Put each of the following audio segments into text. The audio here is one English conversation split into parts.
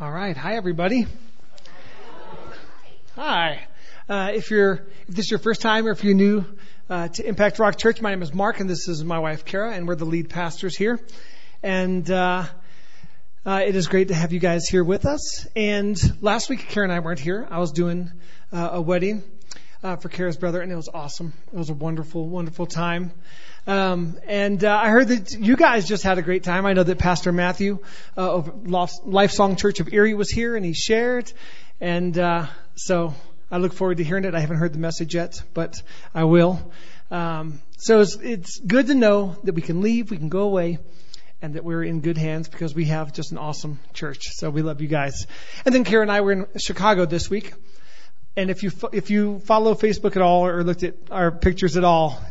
All right. Hi, everybody. Hi. Uh, if you're if this is your first time or if you're new uh, to Impact Rock Church, my name is Mark and this is my wife Kara, and we're the lead pastors here. And uh, uh, it is great to have you guys here with us. And last week, Kara and I weren't here. I was doing uh, a wedding uh, for Kara's brother, and it was awesome. It was a wonderful, wonderful time. Um, and uh, I heard that you guys just had a great time. I know that Pastor Matthew uh, of Life Song Church of Erie was here and he shared. And uh, so I look forward to hearing it. I haven't heard the message yet, but I will. Um, so it's, it's good to know that we can leave, we can go away, and that we're in good hands because we have just an awesome church. So we love you guys. And then Kara and I were in Chicago this week. And if you if you follow Facebook at all or looked at our pictures at all,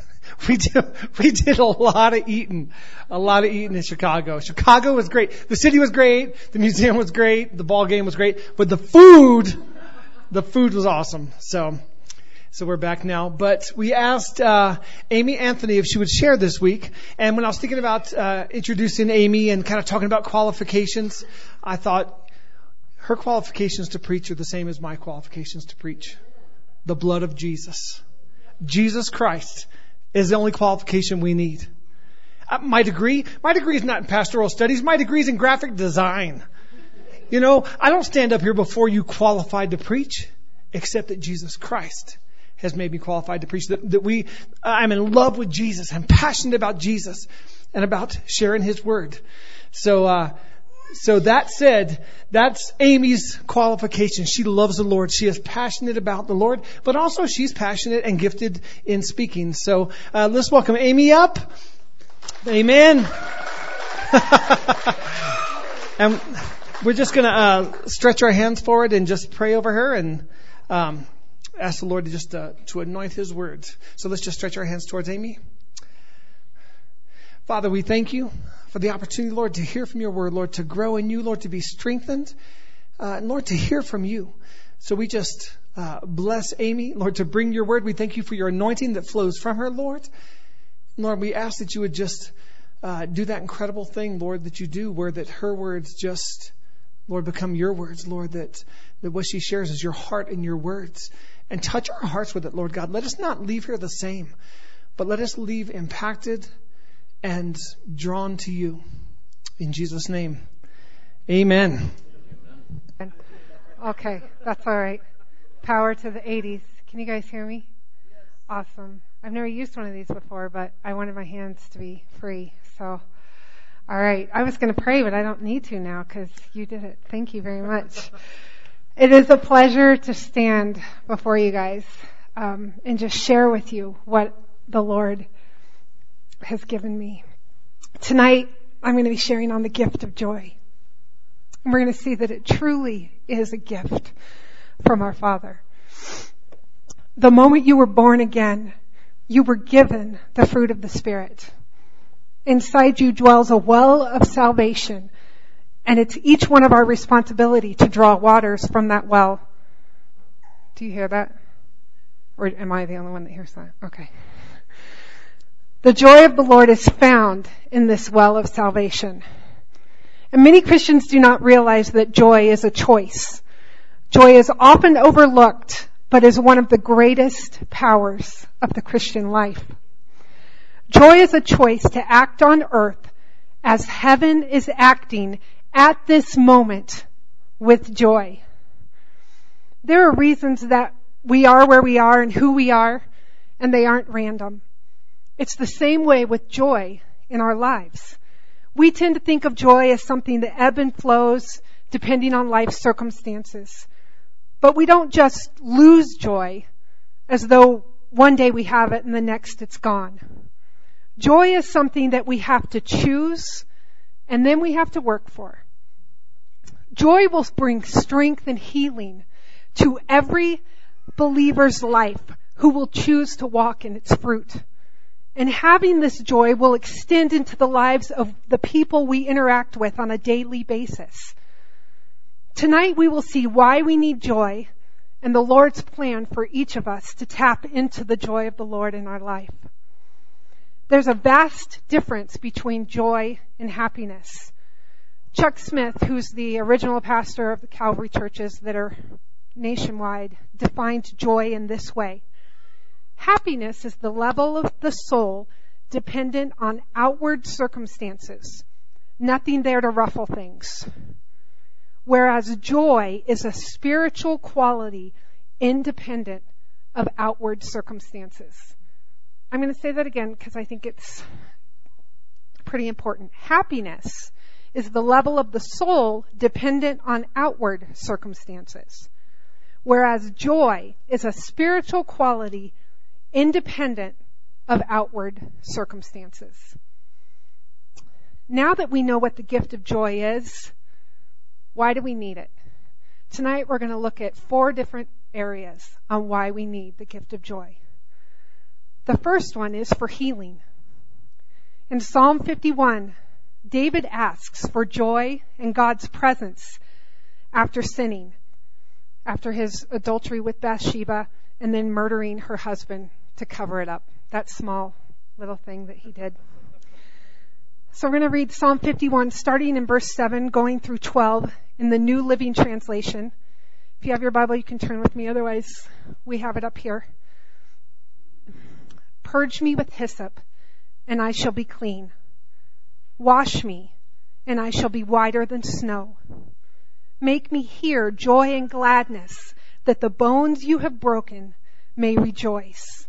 we did, we did a lot of eating, a lot of eating in Chicago. Chicago was great. The city was great. The museum was great. The ball game was great. But the food, the food was awesome. So, so we're back now. But we asked uh, Amy Anthony if she would share this week. And when I was thinking about uh, introducing Amy and kind of talking about qualifications, I thought her qualifications to preach are the same as my qualifications to preach. The blood of Jesus. Jesus Christ is the only qualification we need. Uh, my degree, my degree is not in pastoral studies. My degree is in graphic design. You know, I don't stand up here before you qualified to preach, except that Jesus Christ has made me qualified to preach. That, that we, I'm in love with Jesus. I'm passionate about Jesus and about sharing His word. So, uh, so that said, that's Amy's qualification. She loves the Lord. She is passionate about the Lord, but also she's passionate and gifted in speaking. So uh, let's welcome Amy up. Amen. and we're just going to uh, stretch our hands forward and just pray over her and um, ask the Lord to just uh, to anoint His words. So let's just stretch our hands towards Amy. Father, we thank you for the opportunity, Lord, to hear from your word, Lord, to grow in you, Lord, to be strengthened, uh, and Lord, to hear from you. So we just uh, bless Amy, Lord, to bring your word. We thank you for your anointing that flows from her, Lord. Lord, we ask that you would just uh, do that incredible thing, Lord, that you do, where that her words just, Lord, become your words, Lord, that, that what she shares is your heart and your words. And touch our hearts with it, Lord God. Let us not leave here the same, but let us leave impacted and drawn to you. In Jesus' name, amen. Okay, that's all right. Power to the 80s. Can you guys hear me? Awesome. I've never used one of these before, but I wanted my hands to be free. So, all right. I was going to pray, but I don't need to now because you did it. Thank you very much. It is a pleasure to stand before you guys um, and just share with you what the Lord has given me. Tonight, I'm going to be sharing on the gift of joy. And we're going to see that it truly is a gift from our Father. The moment you were born again, you were given the fruit of the Spirit. Inside you dwells a well of salvation, and it's each one of our responsibility to draw waters from that well. Do you hear that? Or am I the only one that hears that? Okay. The joy of the Lord is found in this well of salvation. And many Christians do not realize that joy is a choice. Joy is often overlooked, but is one of the greatest powers of the Christian life. Joy is a choice to act on earth as heaven is acting at this moment with joy. There are reasons that we are where we are and who we are, and they aren't random. It's the same way with joy in our lives. We tend to think of joy as something that ebb and flows depending on life circumstances. But we don't just lose joy as though one day we have it and the next it's gone. Joy is something that we have to choose and then we have to work for. Joy will bring strength and healing to every believer's life who will choose to walk in its fruit. And having this joy will extend into the lives of the people we interact with on a daily basis. Tonight we will see why we need joy and the Lord's plan for each of us to tap into the joy of the Lord in our life. There's a vast difference between joy and happiness. Chuck Smith, who's the original pastor of the Calvary churches that are nationwide, defined joy in this way. Happiness is the level of the soul dependent on outward circumstances. Nothing there to ruffle things. Whereas joy is a spiritual quality independent of outward circumstances. I'm going to say that again because I think it's pretty important. Happiness is the level of the soul dependent on outward circumstances. Whereas joy is a spiritual quality independent of outward circumstances. Now that we know what the gift of joy is, why do we need it? Tonight we're going to look at four different areas on why we need the gift of joy. The first one is for healing. In Psalm 51, David asks for joy and God's presence after sinning, after his adultery with Bathsheba and then murdering her husband to cover it up. That small little thing that he did. So we're going to read Psalm 51 starting in verse 7 going through 12 in the New Living Translation. If you have your Bible, you can turn with me. Otherwise, we have it up here. Purge me with hyssop, and I shall be clean. Wash me, and I shall be whiter than snow. Make me hear joy and gladness, that the bones you have broken may rejoice.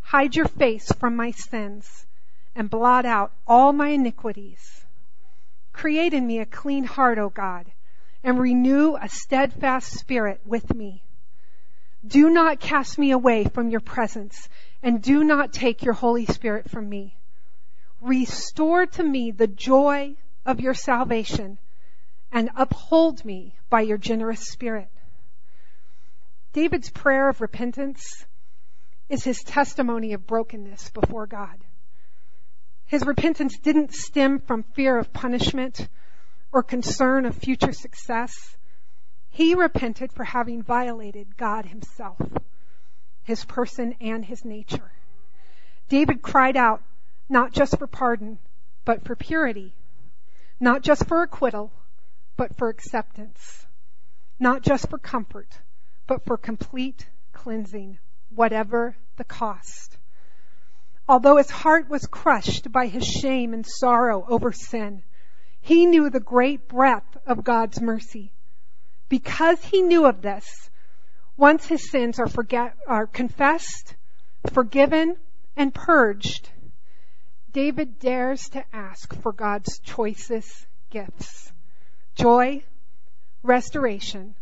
Hide your face from my sins, and blot out all my iniquities. Create in me a clean heart, O God, and renew a steadfast spirit with me. Do not cast me away from your presence, and do not take your Holy Spirit from me. Restore to me the joy of your salvation and uphold me by your generous spirit. David's prayer of repentance is his testimony of brokenness before God. His repentance didn't stem from fear of punishment or concern of future success. He repented for having violated God himself, his person and his nature. David cried out, not just for pardon, but for purity. Not just for acquittal, but for acceptance. Not just for comfort, but for complete cleansing, whatever the cost. Although his heart was crushed by his shame and sorrow over sin, he knew the great breadth of God's mercy. Because he knew of this, once his sins are, forget, are confessed, forgiven, and purged, David dares to ask for God's choicest gifts joy, restoration,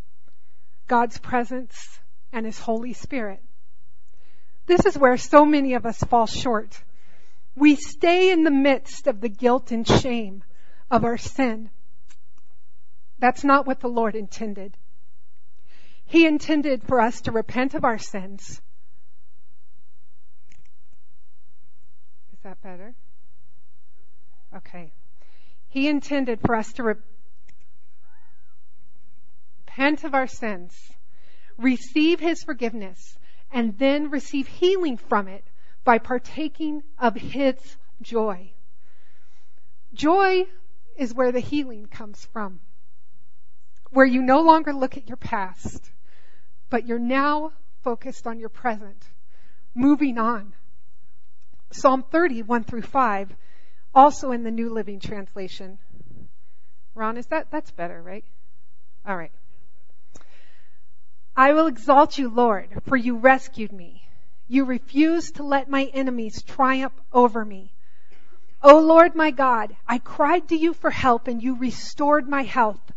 God's presence, and His Holy Spirit. This is where so many of us fall short. We stay in the midst of the guilt and shame of our sin. That's not what the Lord intended. He intended for us to repent of our sins Is that better? Okay. He intended for us to repent of our sins, receive His forgiveness, and then receive healing from it by partaking of His joy. Joy is where the healing comes from. Where you no longer look at your past, but you're now focused on your present, moving on. Psalm 30, 1 through 5, also in the New Living Translation. Ron, is that, that's better, right? All right. I will exalt you, Lord, for you rescued me. You refused to let my enemies triumph over me. O Lord my God, I cried to you for help and you restored my health.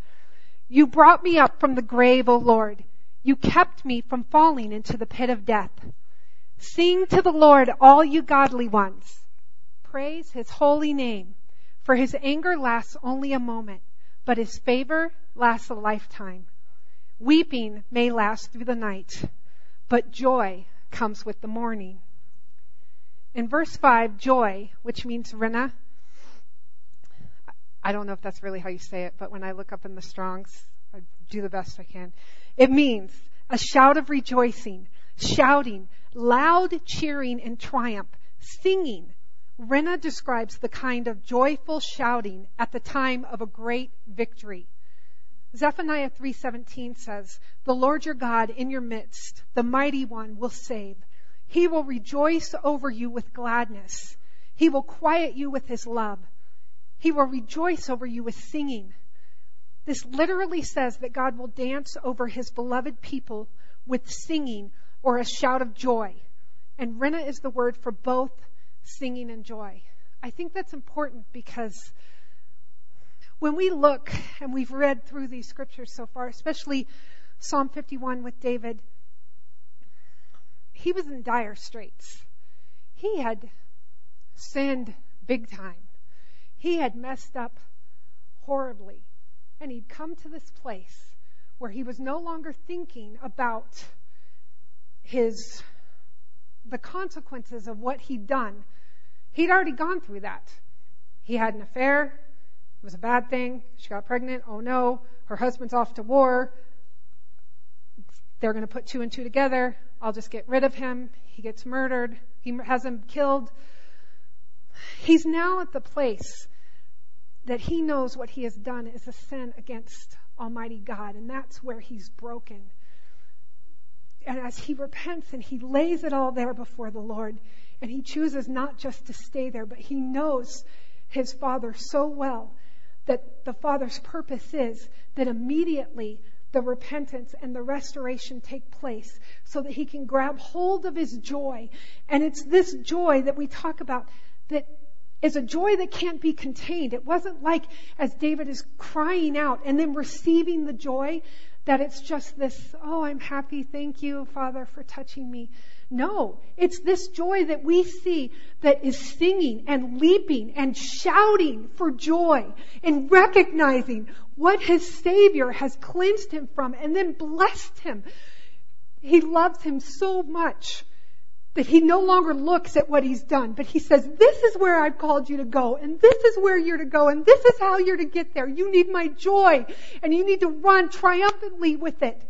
You brought me up from the grave, O Lord. You kept me from falling into the pit of death. Sing to the Lord, all you godly ones. Praise his holy name, for his anger lasts only a moment, but his favor lasts a lifetime. Weeping may last through the night, but joy comes with the morning. In verse 5, joy, which means rena, I don't know if that's really how you say it, but when I look up in the Strongs, I do the best I can. It means a shout of rejoicing, shouting, loud cheering and triumph, singing, Rinna describes the kind of joyful shouting at the time of a great victory. Zephaniah 3:17 says, "The Lord your God in your midst, the mighty one will save. He will rejoice over you with gladness. He will quiet you with his love. He will rejoice over you with singing." This literally says that God will dance over his beloved people with singing or a shout of joy. And Rinna is the word for both singing and joy. I think that's important because when we look and we've read through these scriptures so far, especially Psalm 51 with David, he was in dire straits. He had sinned big time. He had messed up horribly. And he'd come to this place where he was no longer thinking about his the consequences of what he'd done. He'd already gone through that. He had an affair. It was a bad thing. She got pregnant. Oh no. Her husband's off to war. They're going to put two and two together. I'll just get rid of him. He gets murdered. He has him killed. He's now at the place that he knows what he has done is a sin against Almighty God, and that's where he's broken. And as he repents and he lays it all there before the Lord, and he chooses not just to stay there, but he knows his Father so well that the Father's purpose is that immediately the repentance and the restoration take place so that he can grab hold of his joy. And it's this joy that we talk about that is a joy that can't be contained. It wasn't like as David is crying out and then receiving the joy that it's just this, oh, I'm happy. Thank you, Father, for touching me. No, it's this joy that we see that is singing and leaping and shouting for joy and recognizing what his Savior has cleansed him from and then blessed him. He loves him so much that he no longer looks at what he's done, but he says, this is where I've called you to go, and this is where you're to go, and this is how you're to get there. You need my joy, and you need to run triumphantly with it.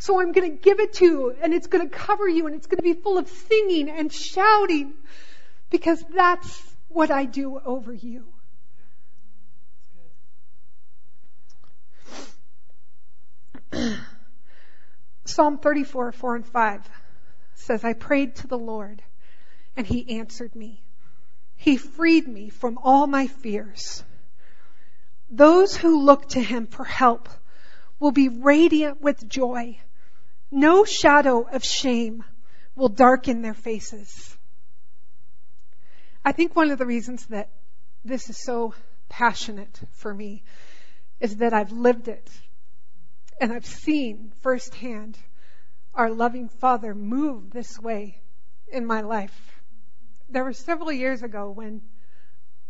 So I'm going to give it to you, and it's going to cover you, and it's going to be full of singing and shouting, because that's what I do over you. Psalm 34, 4 and 5 says, I prayed to the Lord and he answered me. He freed me from all my fears. Those who look to him for help will be radiant with joy. No shadow of shame will darken their faces. I think one of the reasons that this is so passionate for me is that I've lived it and I've seen firsthand our loving Father move this way in my life. There were several years ago when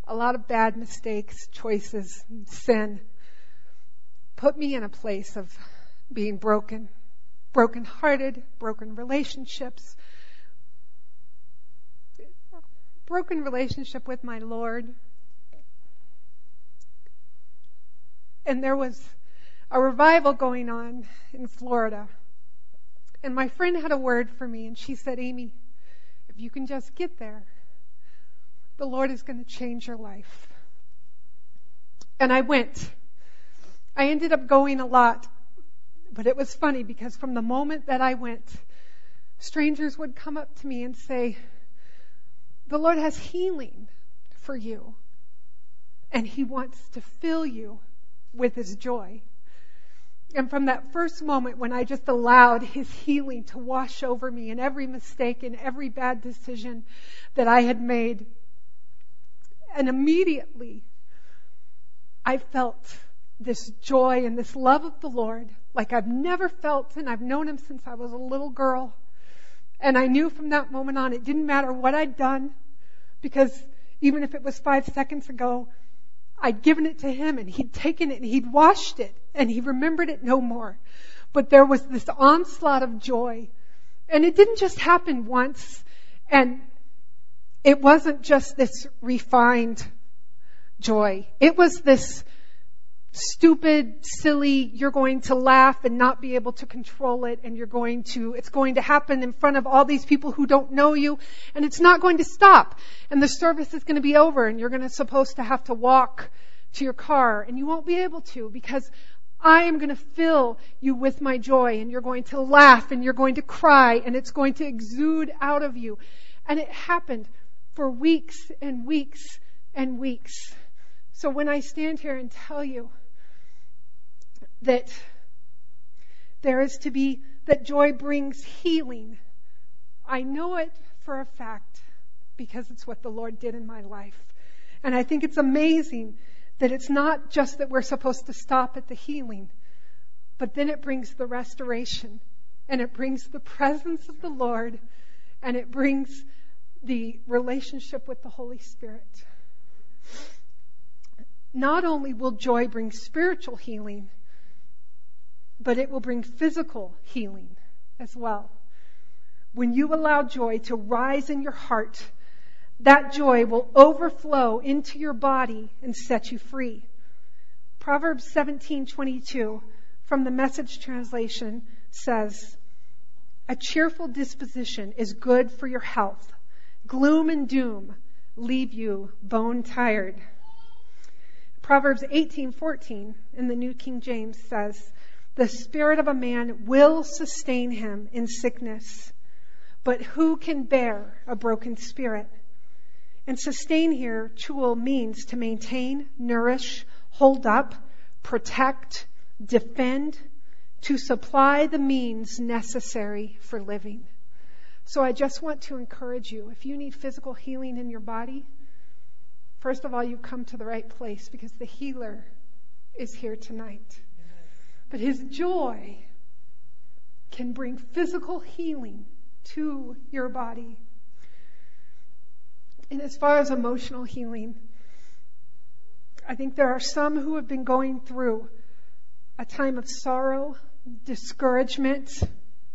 a lot of bad mistakes, choices, sin put me in a place of being broken, broken hearted, broken relationships, broken relationship with my Lord. And there was a revival going on in Florida and my friend had a word for me, and she said, Amy, if you can just get there, the Lord is going to change your life. And I went. I ended up going a lot, but it was funny because from the moment that I went, strangers would come up to me and say, The Lord has healing for you, and He wants to fill you with His joy. And from that first moment when I just allowed His healing to wash over me and every mistake and every bad decision that I had made, and immediately I felt this joy and this love of the Lord like I've never felt, and I've known Him since I was a little girl. And I knew from that moment on it didn't matter what I'd done, because even if it was five seconds ago, I'd given it to him and he'd taken it and he'd washed it and he remembered it no more. But there was this onslaught of joy. And it didn't just happen once. And it wasn't just this refined joy. It was this stupid, silly, you're going to laugh and not be able to control it and you're going to, it's going to happen in front of all these people who don't know you and it's not going to stop and the service is going to be over and you're going to supposed to have to walk to your car and you won't be able to because I am going to fill you with my joy and you're going to laugh and you're going to cry and it's going to exude out of you. And it happened for weeks and weeks and weeks. So when I stand here and tell you that there is to be, that joy brings healing. I know it for a fact because it's what the Lord did in my life. And I think it's amazing that it's not just that we're supposed to stop at the healing, but then it brings the restoration and it brings the presence of the Lord and it brings the relationship with the Holy Spirit. Not only will joy bring spiritual healing, but it will bring physical healing as well. When you allow joy to rise in your heart, that joy will overflow into your body and set you free. Proverbs 17:22 from the message translation says, "A cheerful disposition is good for your health. Gloom and doom leave you bone tired." Proverbs 18:14 in the New King James says, the spirit of a man will sustain him in sickness, but who can bear a broken spirit? And sustain here, chul, means to maintain, nourish, hold up, protect, defend, to supply the means necessary for living. So I just want to encourage you if you need physical healing in your body, first of all, you've come to the right place because the healer is here tonight. But his joy can bring physical healing to your body. And as far as emotional healing, I think there are some who have been going through a time of sorrow, discouragement,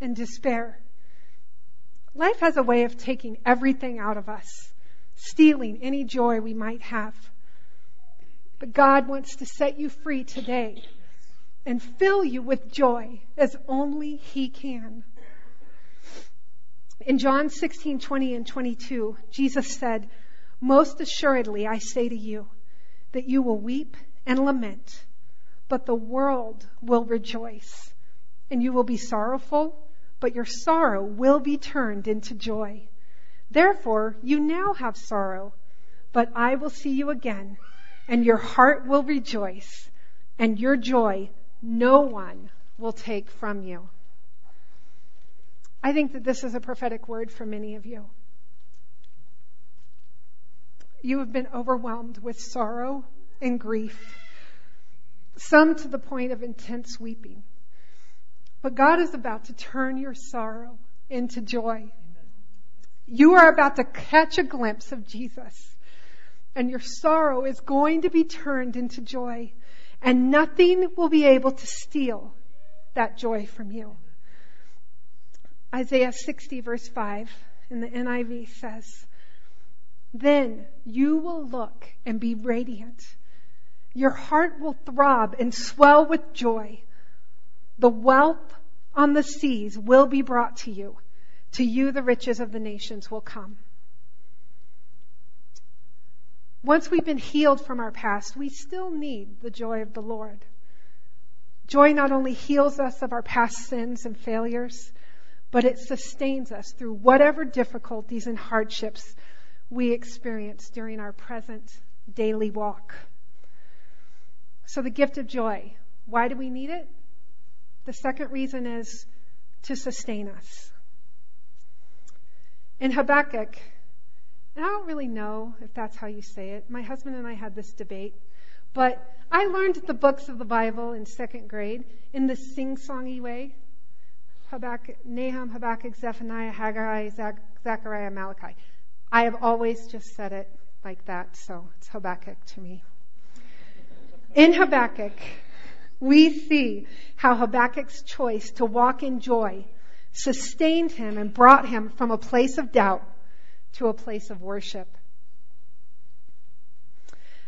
and despair. Life has a way of taking everything out of us, stealing any joy we might have. But God wants to set you free today and fill you with joy as only He can. In John 16, 20 and 22, Jesus said, Most assuredly I say to you that you will weep and lament, but the world will rejoice. And you will be sorrowful, but your sorrow will be turned into joy. Therefore, you now have sorrow, but I will see you again, and your heart will rejoice, and your joy no one will take from you. I think that this is a prophetic word for many of you. You have been overwhelmed with sorrow and grief, some to the point of intense weeping. But God is about to turn your sorrow into joy. You are about to catch a glimpse of Jesus, and your sorrow is going to be turned into joy and nothing will be able to steal that joy from you. Isaiah 60 verse 5 in the NIV says, Then you will look and be radiant. Your heart will throb and swell with joy. The wealth on the seas will be brought to you. To you the riches of the nations will come. Once we've been healed from our past, we still need the joy of the Lord. Joy not only heals us of our past sins and failures, but it sustains us through whatever difficulties and hardships we experience during our present daily walk. So, the gift of joy. Why do we need it? The second reason is to sustain us. In Habakkuk, and I don't really know if that's how you say it. My husband and I had this debate. But I learned the books of the Bible in second grade in the sing-songy way. Habakkuk, Nahum, Habakkuk, Zephaniah, Haggai, Zechariah, Malachi. I have always just said it like that, so it's Habakkuk to me. In Habakkuk, we see how Habakkuk's choice to walk in joy sustained him and brought him from a place of doubt to a place of worship.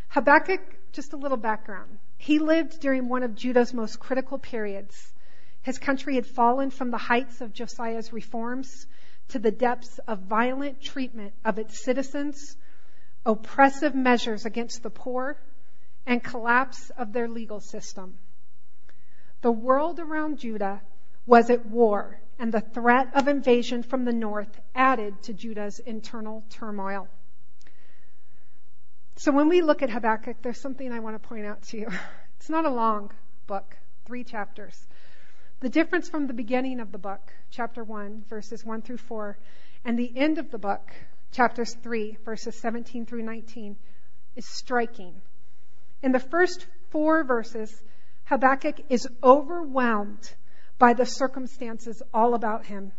Habakkuk, just a little background. He lived during one of Judah's most critical periods. His country had fallen from the heights of Josiah's reforms to the depths of violent treatment of its citizens, oppressive measures against the poor, and collapse of their legal system. The world around Judah was at war, and the threat of invasion from the north added to Judah's internal turmoil. So when we look at Habakkuk, there's something I want to point out to you. It's not a long book, three chapters. The difference from the beginning of the book, chapter 1, verses 1 through 4, and the end of the book, chapters 3, verses 17 through 19, is striking. In the first four verses, Habakkuk is overwhelmed by the circumstances all about him.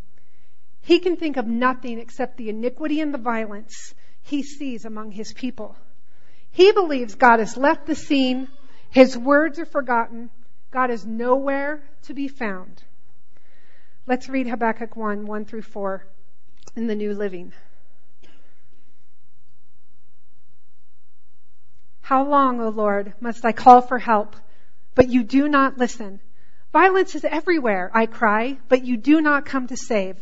He can think of nothing except the iniquity and the violence he sees among his people. He believes God has left the scene, his words are forgotten, God is nowhere to be found. Let's read Habakkuk 1 1 through 4 in the New Living. How long, O Lord, must I call for help, but you do not listen? Violence is everywhere, I cry, but you do not come to save.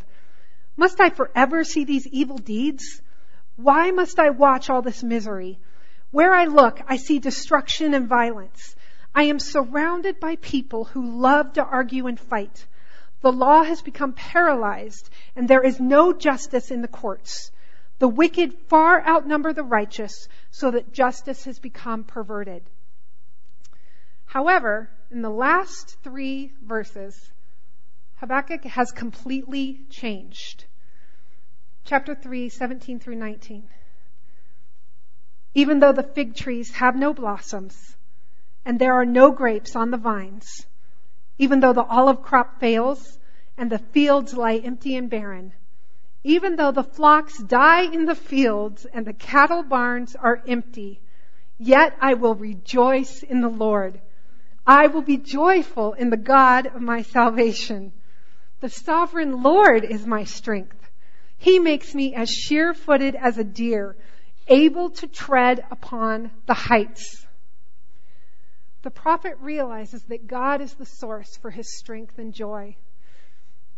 Must I forever see these evil deeds? Why must I watch all this misery? Where I look, I see destruction and violence. I am surrounded by people who love to argue and fight. The law has become paralyzed, and there is no justice in the courts. The wicked far outnumber the righteous, so that justice has become perverted. However, in the last three verses, Habakkuk has completely changed. Chapter 3, 17 through 19. Even though the fig trees have no blossoms, and there are no grapes on the vines, even though the olive crop fails, and the fields lie empty and barren, even though the flocks die in the fields, and the cattle barns are empty, yet I will rejoice in the Lord. I will be joyful in the God of my salvation. The sovereign Lord is my strength. He makes me as sheer footed as a deer, able to tread upon the heights. The prophet realizes that God is the source for his strength and joy.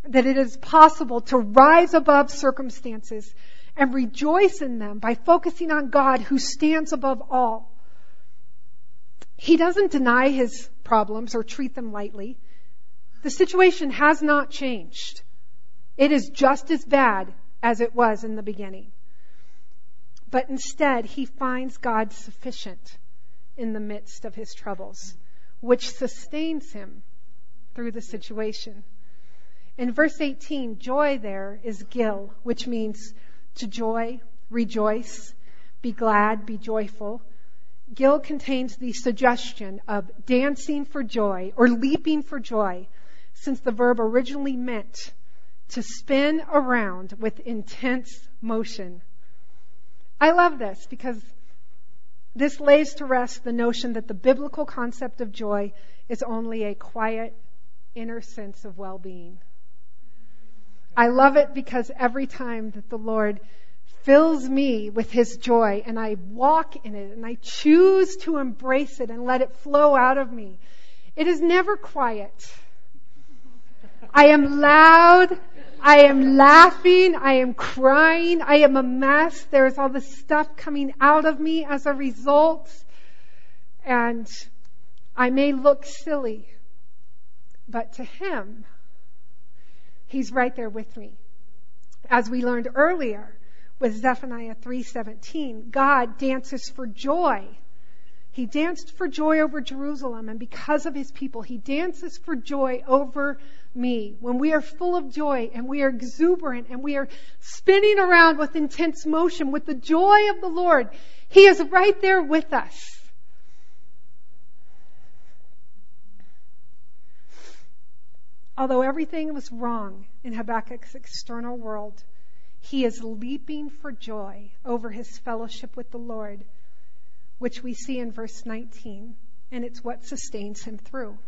That it is possible to rise above circumstances and rejoice in them by focusing on God who stands above all. He doesn't deny his problems or treat them lightly. The situation has not changed. It is just as bad as it was in the beginning. But instead, he finds God sufficient in the midst of his troubles, which sustains him through the situation. In verse 18, joy there is gil, which means to joy, rejoice, be glad, be joyful. Gil contains the suggestion of dancing for joy or leaping for joy, since the verb originally meant to spin around with intense motion. I love this because this lays to rest the notion that the biblical concept of joy is only a quiet inner sense of well being. I love it because every time that the Lord fills me with his joy and I walk in it and I choose to embrace it and let it flow out of me. It is never quiet. I am loud. I am laughing. I am crying. I am a mess. There's all this stuff coming out of me as a result. And I may look silly, but to him, he's right there with me. As we learned earlier, with Zephaniah 3:17, God dances for joy. He danced for joy over Jerusalem and because of his people, he dances for joy over me. When we are full of joy and we are exuberant and we are spinning around with intense motion with the joy of the Lord, he is right there with us. Although everything was wrong in Habakkuk's external world, he is leaping for joy over his fellowship with the Lord, which we see in verse 19, and it's what sustains him through.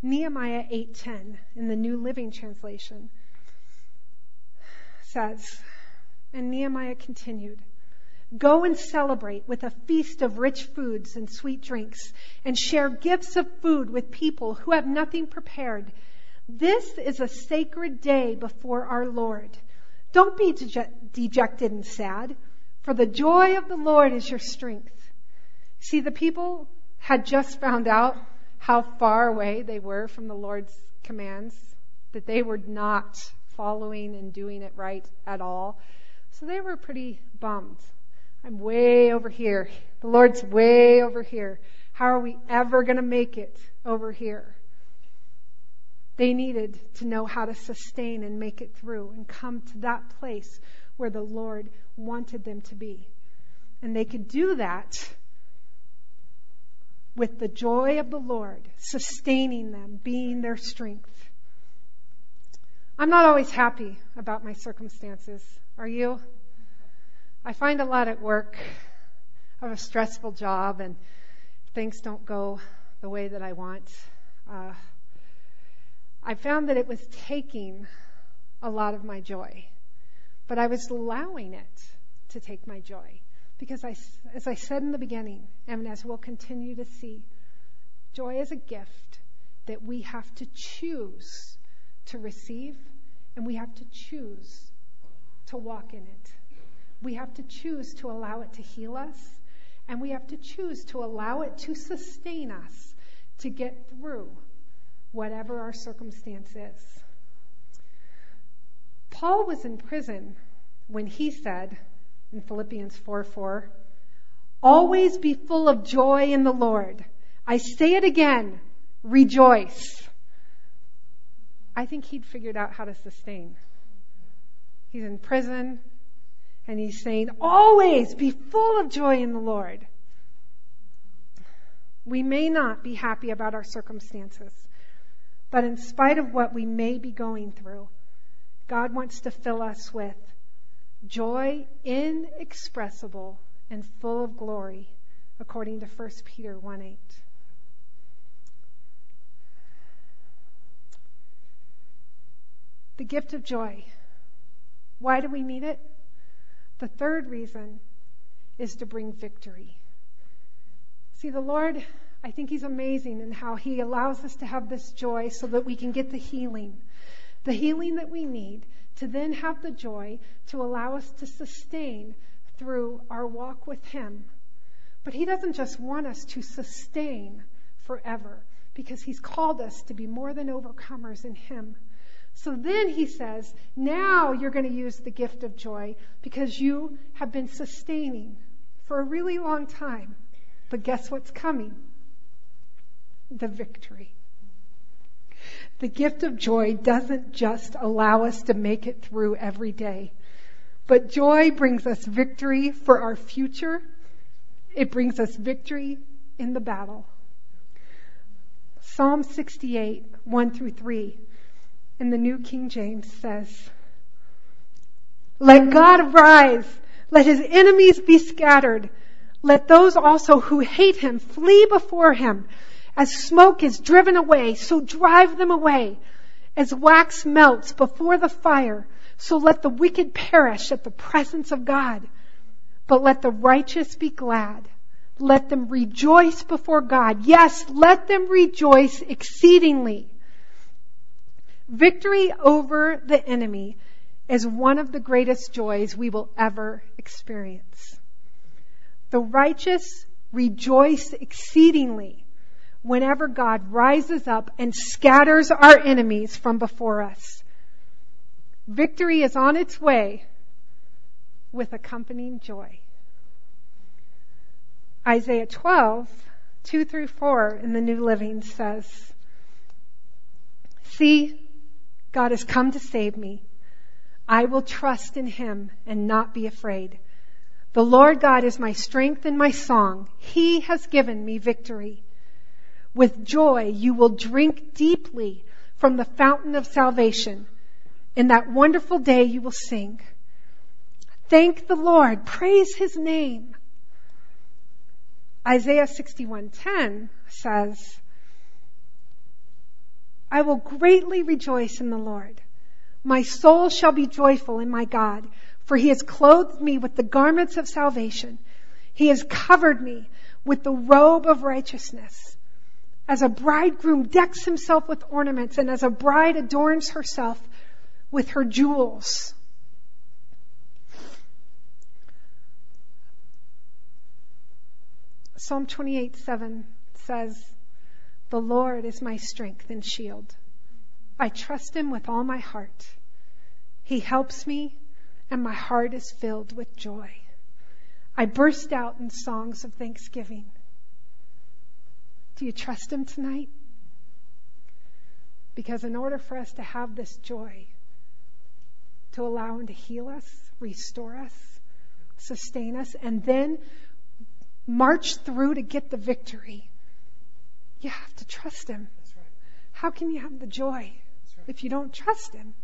Nehemiah 8:10 in the New Living Translation says, and Nehemiah continued, Go and celebrate with a feast of rich foods and sweet drinks, and share gifts of food with people who have nothing prepared. This is a sacred day before our Lord. Don't be dejected and sad, for the joy of the Lord is your strength. See, the people had just found out how far away they were from the Lord's commands, that they were not following and doing it right at all. So they were pretty bummed. I'm way over here. The Lord's way over here. How are we ever going to make it over here? They needed to know how to sustain and make it through and come to that place where the Lord wanted them to be. And they could do that with the joy of the Lord sustaining them, being their strength. I'm not always happy about my circumstances. Are you? I find a lot at work. I have a stressful job and things don't go the way that I want. Uh, I found that it was taking a lot of my joy, but I was allowing it to take my joy. Because I, as I said in the beginning, and as we'll continue to see, joy is a gift that we have to choose to receive and we have to choose to walk in it. We have to choose to allow it to heal us, and we have to choose to allow it to sustain us to get through whatever our circumstance is. Paul was in prison when he said in Philippians 4 4, Always be full of joy in the Lord. I say it again, rejoice. I think he'd figured out how to sustain. He's in prison. And he's saying, always be full of joy in the Lord. We may not be happy about our circumstances, but in spite of what we may be going through, God wants to fill us with joy inexpressible and full of glory, according to 1 Peter 1 8. The gift of joy. Why do we need it? The third reason is to bring victory. See, the Lord, I think He's amazing in how He allows us to have this joy so that we can get the healing. The healing that we need to then have the joy to allow us to sustain through our walk with Him. But He doesn't just want us to sustain forever because He's called us to be more than overcomers in Him. So then he says, now you're going to use the gift of joy because you have been sustaining for a really long time. But guess what's coming? The victory. The gift of joy doesn't just allow us to make it through every day, but joy brings us victory for our future. It brings us victory in the battle. Psalm 68, 1 through 3 in the New King James says, Let God arise. Let his enemies be scattered. Let those also who hate him flee before him. As smoke is driven away, so drive them away. As wax melts before the fire, so let the wicked perish at the presence of God. But let the righteous be glad. Let them rejoice before God. Yes, let them rejoice exceedingly. Victory over the enemy is one of the greatest joys we will ever experience. The righteous rejoice exceedingly whenever God rises up and scatters our enemies from before us. Victory is on its way with accompanying joy. Isaiah 12, 2 through 4 in the New Living says, See, God has come to save me. I will trust in him and not be afraid. The Lord God is my strength and my song. He has given me victory. With joy, you will drink deeply from the fountain of salvation. In that wonderful day, you will sing. Thank the Lord. Praise his name. Isaiah 61:10 says, I will greatly rejoice in the Lord. My soul shall be joyful in my God, For he has clothed me with the garments of salvation. He has covered me with the robe of righteousness. As a bridegroom decks himself with ornaments and as a bride adorns herself with her jewels. Psalm 28 7 says, The Lord is my strength and shield. I trust him with all my heart. He helps me, and my heart is filled with joy. I burst out in songs of thanksgiving. Do you trust him tonight? Because in order for us to have this joy, to allow him to heal us, restore us, sustain us, and then march through to get the victory, you have to trust Him. Right. How can you have the joy right. if you don't trust Him?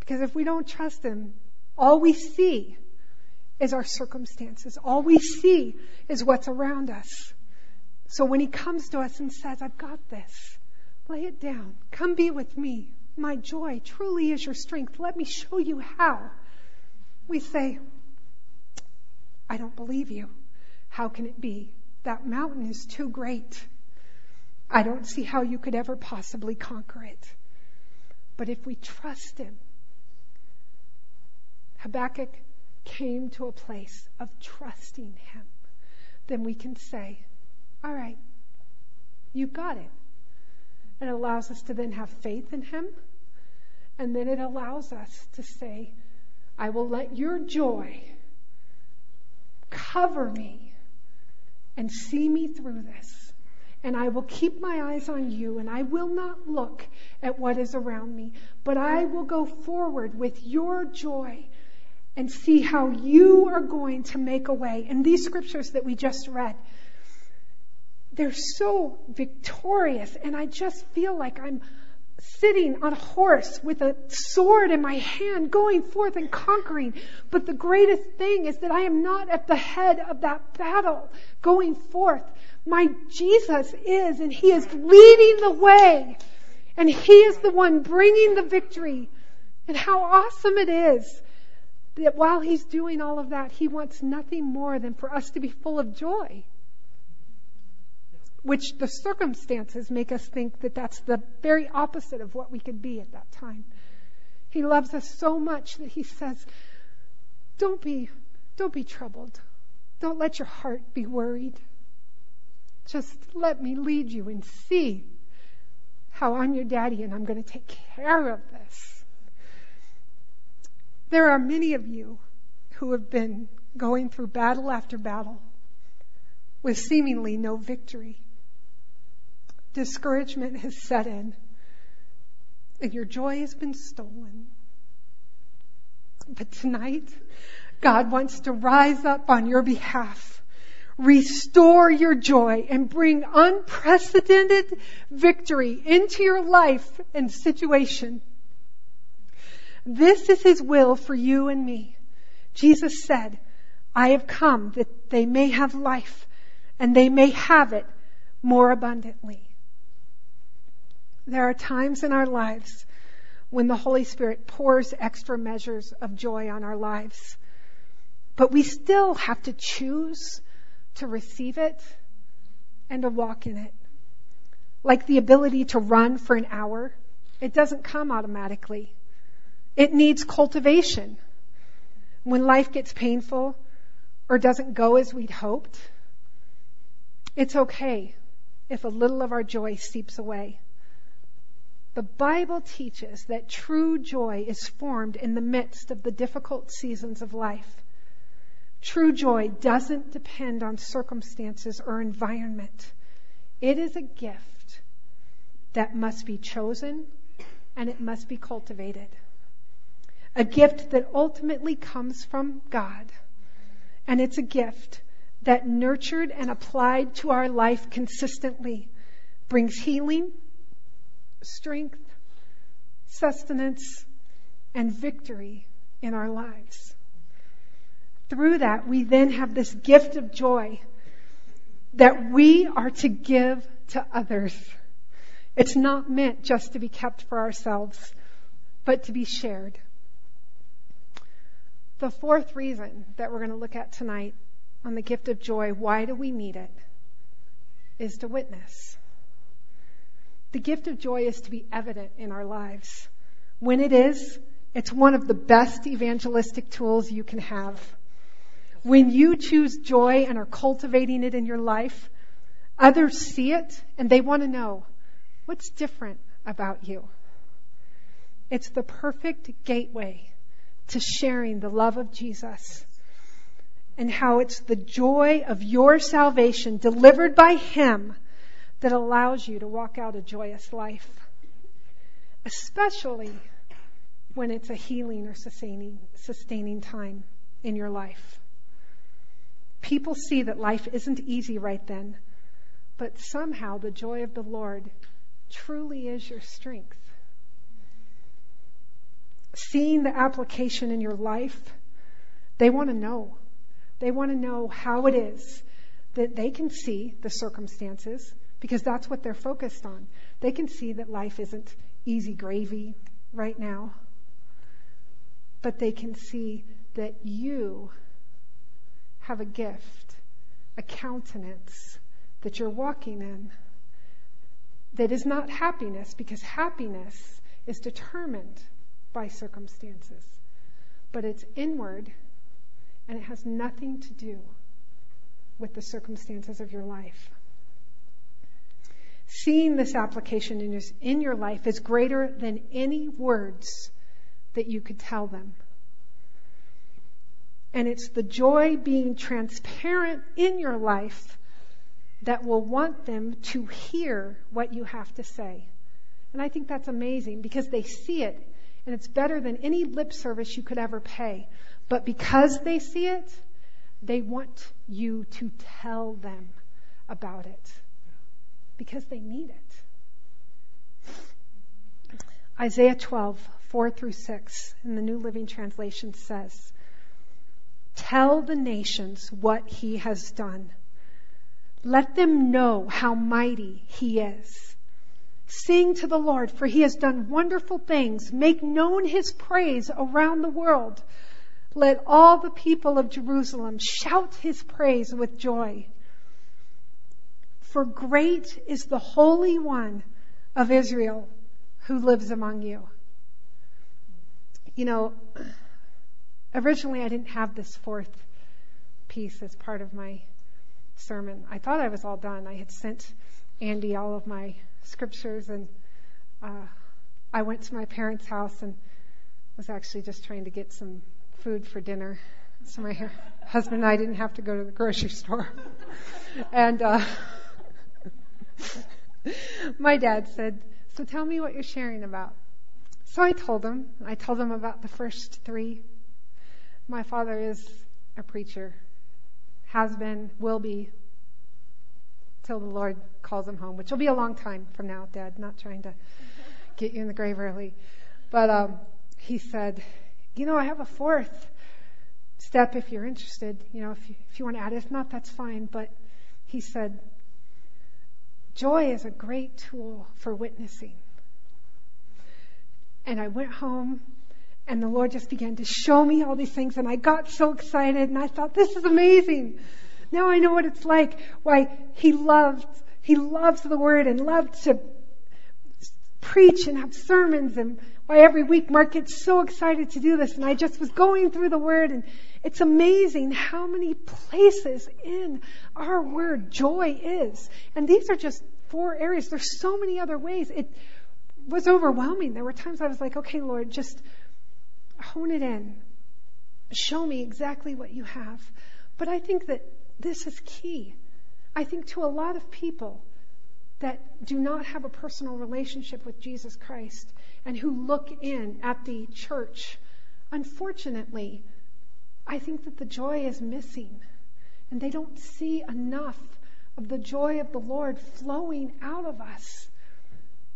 Because if we don't trust Him, all we see is our circumstances. All we see is what's around us. So when He comes to us and says, I've got this, lay it down. Come be with me. My joy truly is your strength. Let me show you how. We say, I don't believe you. How can it be? That mountain is too great. I don't see how you could ever possibly conquer it. But if we trust Him, Habakkuk came to a place of trusting Him, then we can say, All right, you've got it. And it allows us to then have faith in Him, and then it allows us to say, I will let your joy cover me and see me through this. And I will keep my eyes on you and I will not look at what is around me, but I will go forward with your joy and see how you are going to make a way. And these scriptures that we just read, they're so victorious and I just feel like I'm sitting on a horse with a sword in my hand, going forth and conquering. But the greatest thing is that I am not at the head of that battle going forth. My Jesus is, and He is leading the way. And He is the one bringing the victory. And how awesome it is that while He's doing all of that, He wants nothing more than for us to be full of joy which the circumstances make us think that that's the very opposite of what we could be at that time. He loves us so much that he says, don't be, don't be troubled. Don't let your heart be worried. Just let me lead you and see how I'm your daddy and I'm going to take care of this. There are many of you who have been going through battle after battle with seemingly no victory discouragement has set in and your joy has been stolen. But tonight, God wants to rise up on your behalf, restore your joy, and bring unprecedented victory into your life and situation. This is His will for you and me. Jesus said, I have come that they may have life and they may have it more abundantly. There are times in our lives when the Holy Spirit pours extra measures of joy on our lives. But we still have to choose to receive it and to walk in it. Like the ability to run for an hour, it doesn't come automatically. It needs cultivation. When life gets painful or doesn't go as we'd hoped, it's okay if a little of our joy seeps away. The Bible teaches that true joy is formed in the midst of the difficult seasons of life. True joy doesn't depend on circumstances or environment. It is a gift that must be chosen and it must be cultivated. A gift that ultimately comes from God. And it's a gift that nurtured and applied to our life consistently brings healing strength, sustenance, and victory in our lives. Through that, we then have this gift of joy that we are to give to others. It's not meant just to be kept for ourselves, but to be shared. The fourth reason that we're going to look at tonight on the gift of joy, why do we need it, is to witness. The gift of joy is to be evident in our lives. When it is, it's one of the best evangelistic tools you can have. When you choose joy and are cultivating it in your life, others see it and they want to know what's different about you. It's the perfect gateway to sharing the love of Jesus and how it's the joy of your salvation delivered by Him that allows you to walk out a joyous life, especially when it's a healing or sustaining, sustaining time in your life. People see that life isn't easy right then, but somehow the joy of the Lord truly is your strength. Seeing the application in your life, they want to know. They want to know how it is that they can see the circumstances because that's what they're focused on. They can see that life isn't easy gravy right now, but they can see that you have a gift, a countenance that you're walking in that is not happiness because happiness is determined by circumstances, but it's inward and it has nothing to do with the circumstances of your life. Seeing this application in your, life is greater than any words that you could tell them. And it's the joy being transparent in your life that will want them to hear what you have to say. And I think that's amazing because they see it and it's better than any lip service you could ever pay. But because they see it, they want you to tell them about it because they need it. Isaiah 12, 4 through 6 in the New Living Translation says, Tell the nations what he has done. Let them know how mighty he is. Sing to the Lord, for he has done wonderful things. Make known his praise around the world. Let all the people of Jerusalem shout his praise with joy. For great is the Holy One of Israel who lives among you. You know, originally I didn't have this fourth piece as part of my sermon. I thought I was all done. I had sent Andy all of my scriptures, and uh, I went to my parents' house and was actually just trying to get some food for dinner. So my husband and I didn't have to go to the grocery store. and uh, my dad said, "So tell me what you're sharing about." So I told him. I told him about the first three. My father is a preacher, has been, will be, till the Lord calls him home, which will be a long time from now, Dad. Not trying to get you in the grave early. But um, he said, You know, I have a fourth step if you're interested. You know, if you, if you want to add it. If not, that's fine. But he said, Joy is a great tool for witnessing. And I went home and the Lord just began to show me all these things and I got so excited and I thought, this is amazing. Now I know what it's like. Why he loved, he loves the word and loved to preach and have sermons and why every week Mark gets so excited to do this and I just was going through the word and it's amazing how many places in our word joy is. And these are just four areas. There's so many other ways. It was overwhelming. There were times I was like, okay, Lord, just hone it in. Show me exactly what you have. But I think that this is key. I think to a lot of people that do not have a personal relationship with Jesus Christ and who look in at the church, unfortunately, I think that the joy is missing. And they don't see enough of the joy of the Lord flowing out of us.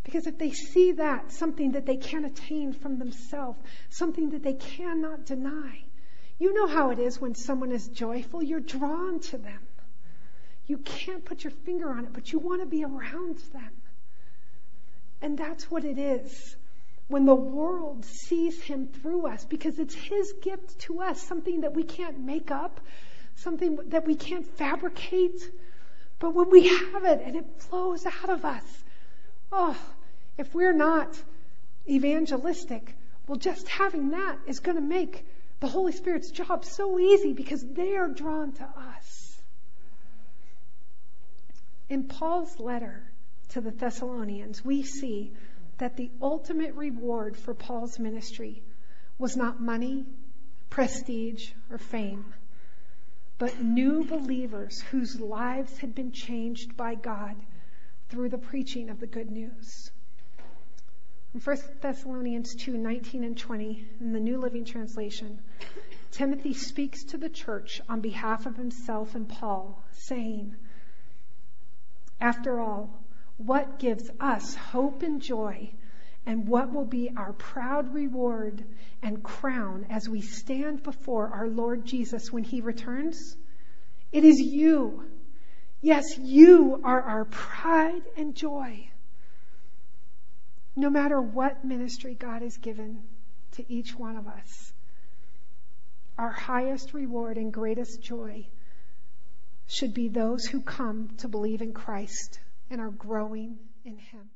Because if they see that, something that they can't attain from themselves, something that they cannot deny, you know how it is when someone is joyful, you're drawn to them. You can't put your finger on it, but you want to be around them. And that's what it is when the world sees him through us because it's his gift to us, something that we can't make up, something that we can't fabricate. But when we have it and it flows out of us, oh, if we're not evangelistic, well, just having that is going to make the Holy Spirit's job so easy because they are drawn to us. In Paul's letter to the Thessalonians, we see that the ultimate reward for Paul's ministry was not money, prestige, or fame, but new believers whose lives had been changed by God through the preaching of the good news. In 1 Thessalonians 2 19 and 20, in the New Living Translation, Timothy speaks to the church on behalf of himself and Paul, saying, After all, what gives us hope and joy, and what will be our proud reward and crown as we stand before our Lord Jesus when he returns? It is you. Yes, you are our pride and joy. No matter what ministry God has given to each one of us, our highest reward and greatest joy should be those who come to believe in Christ and are growing in Him.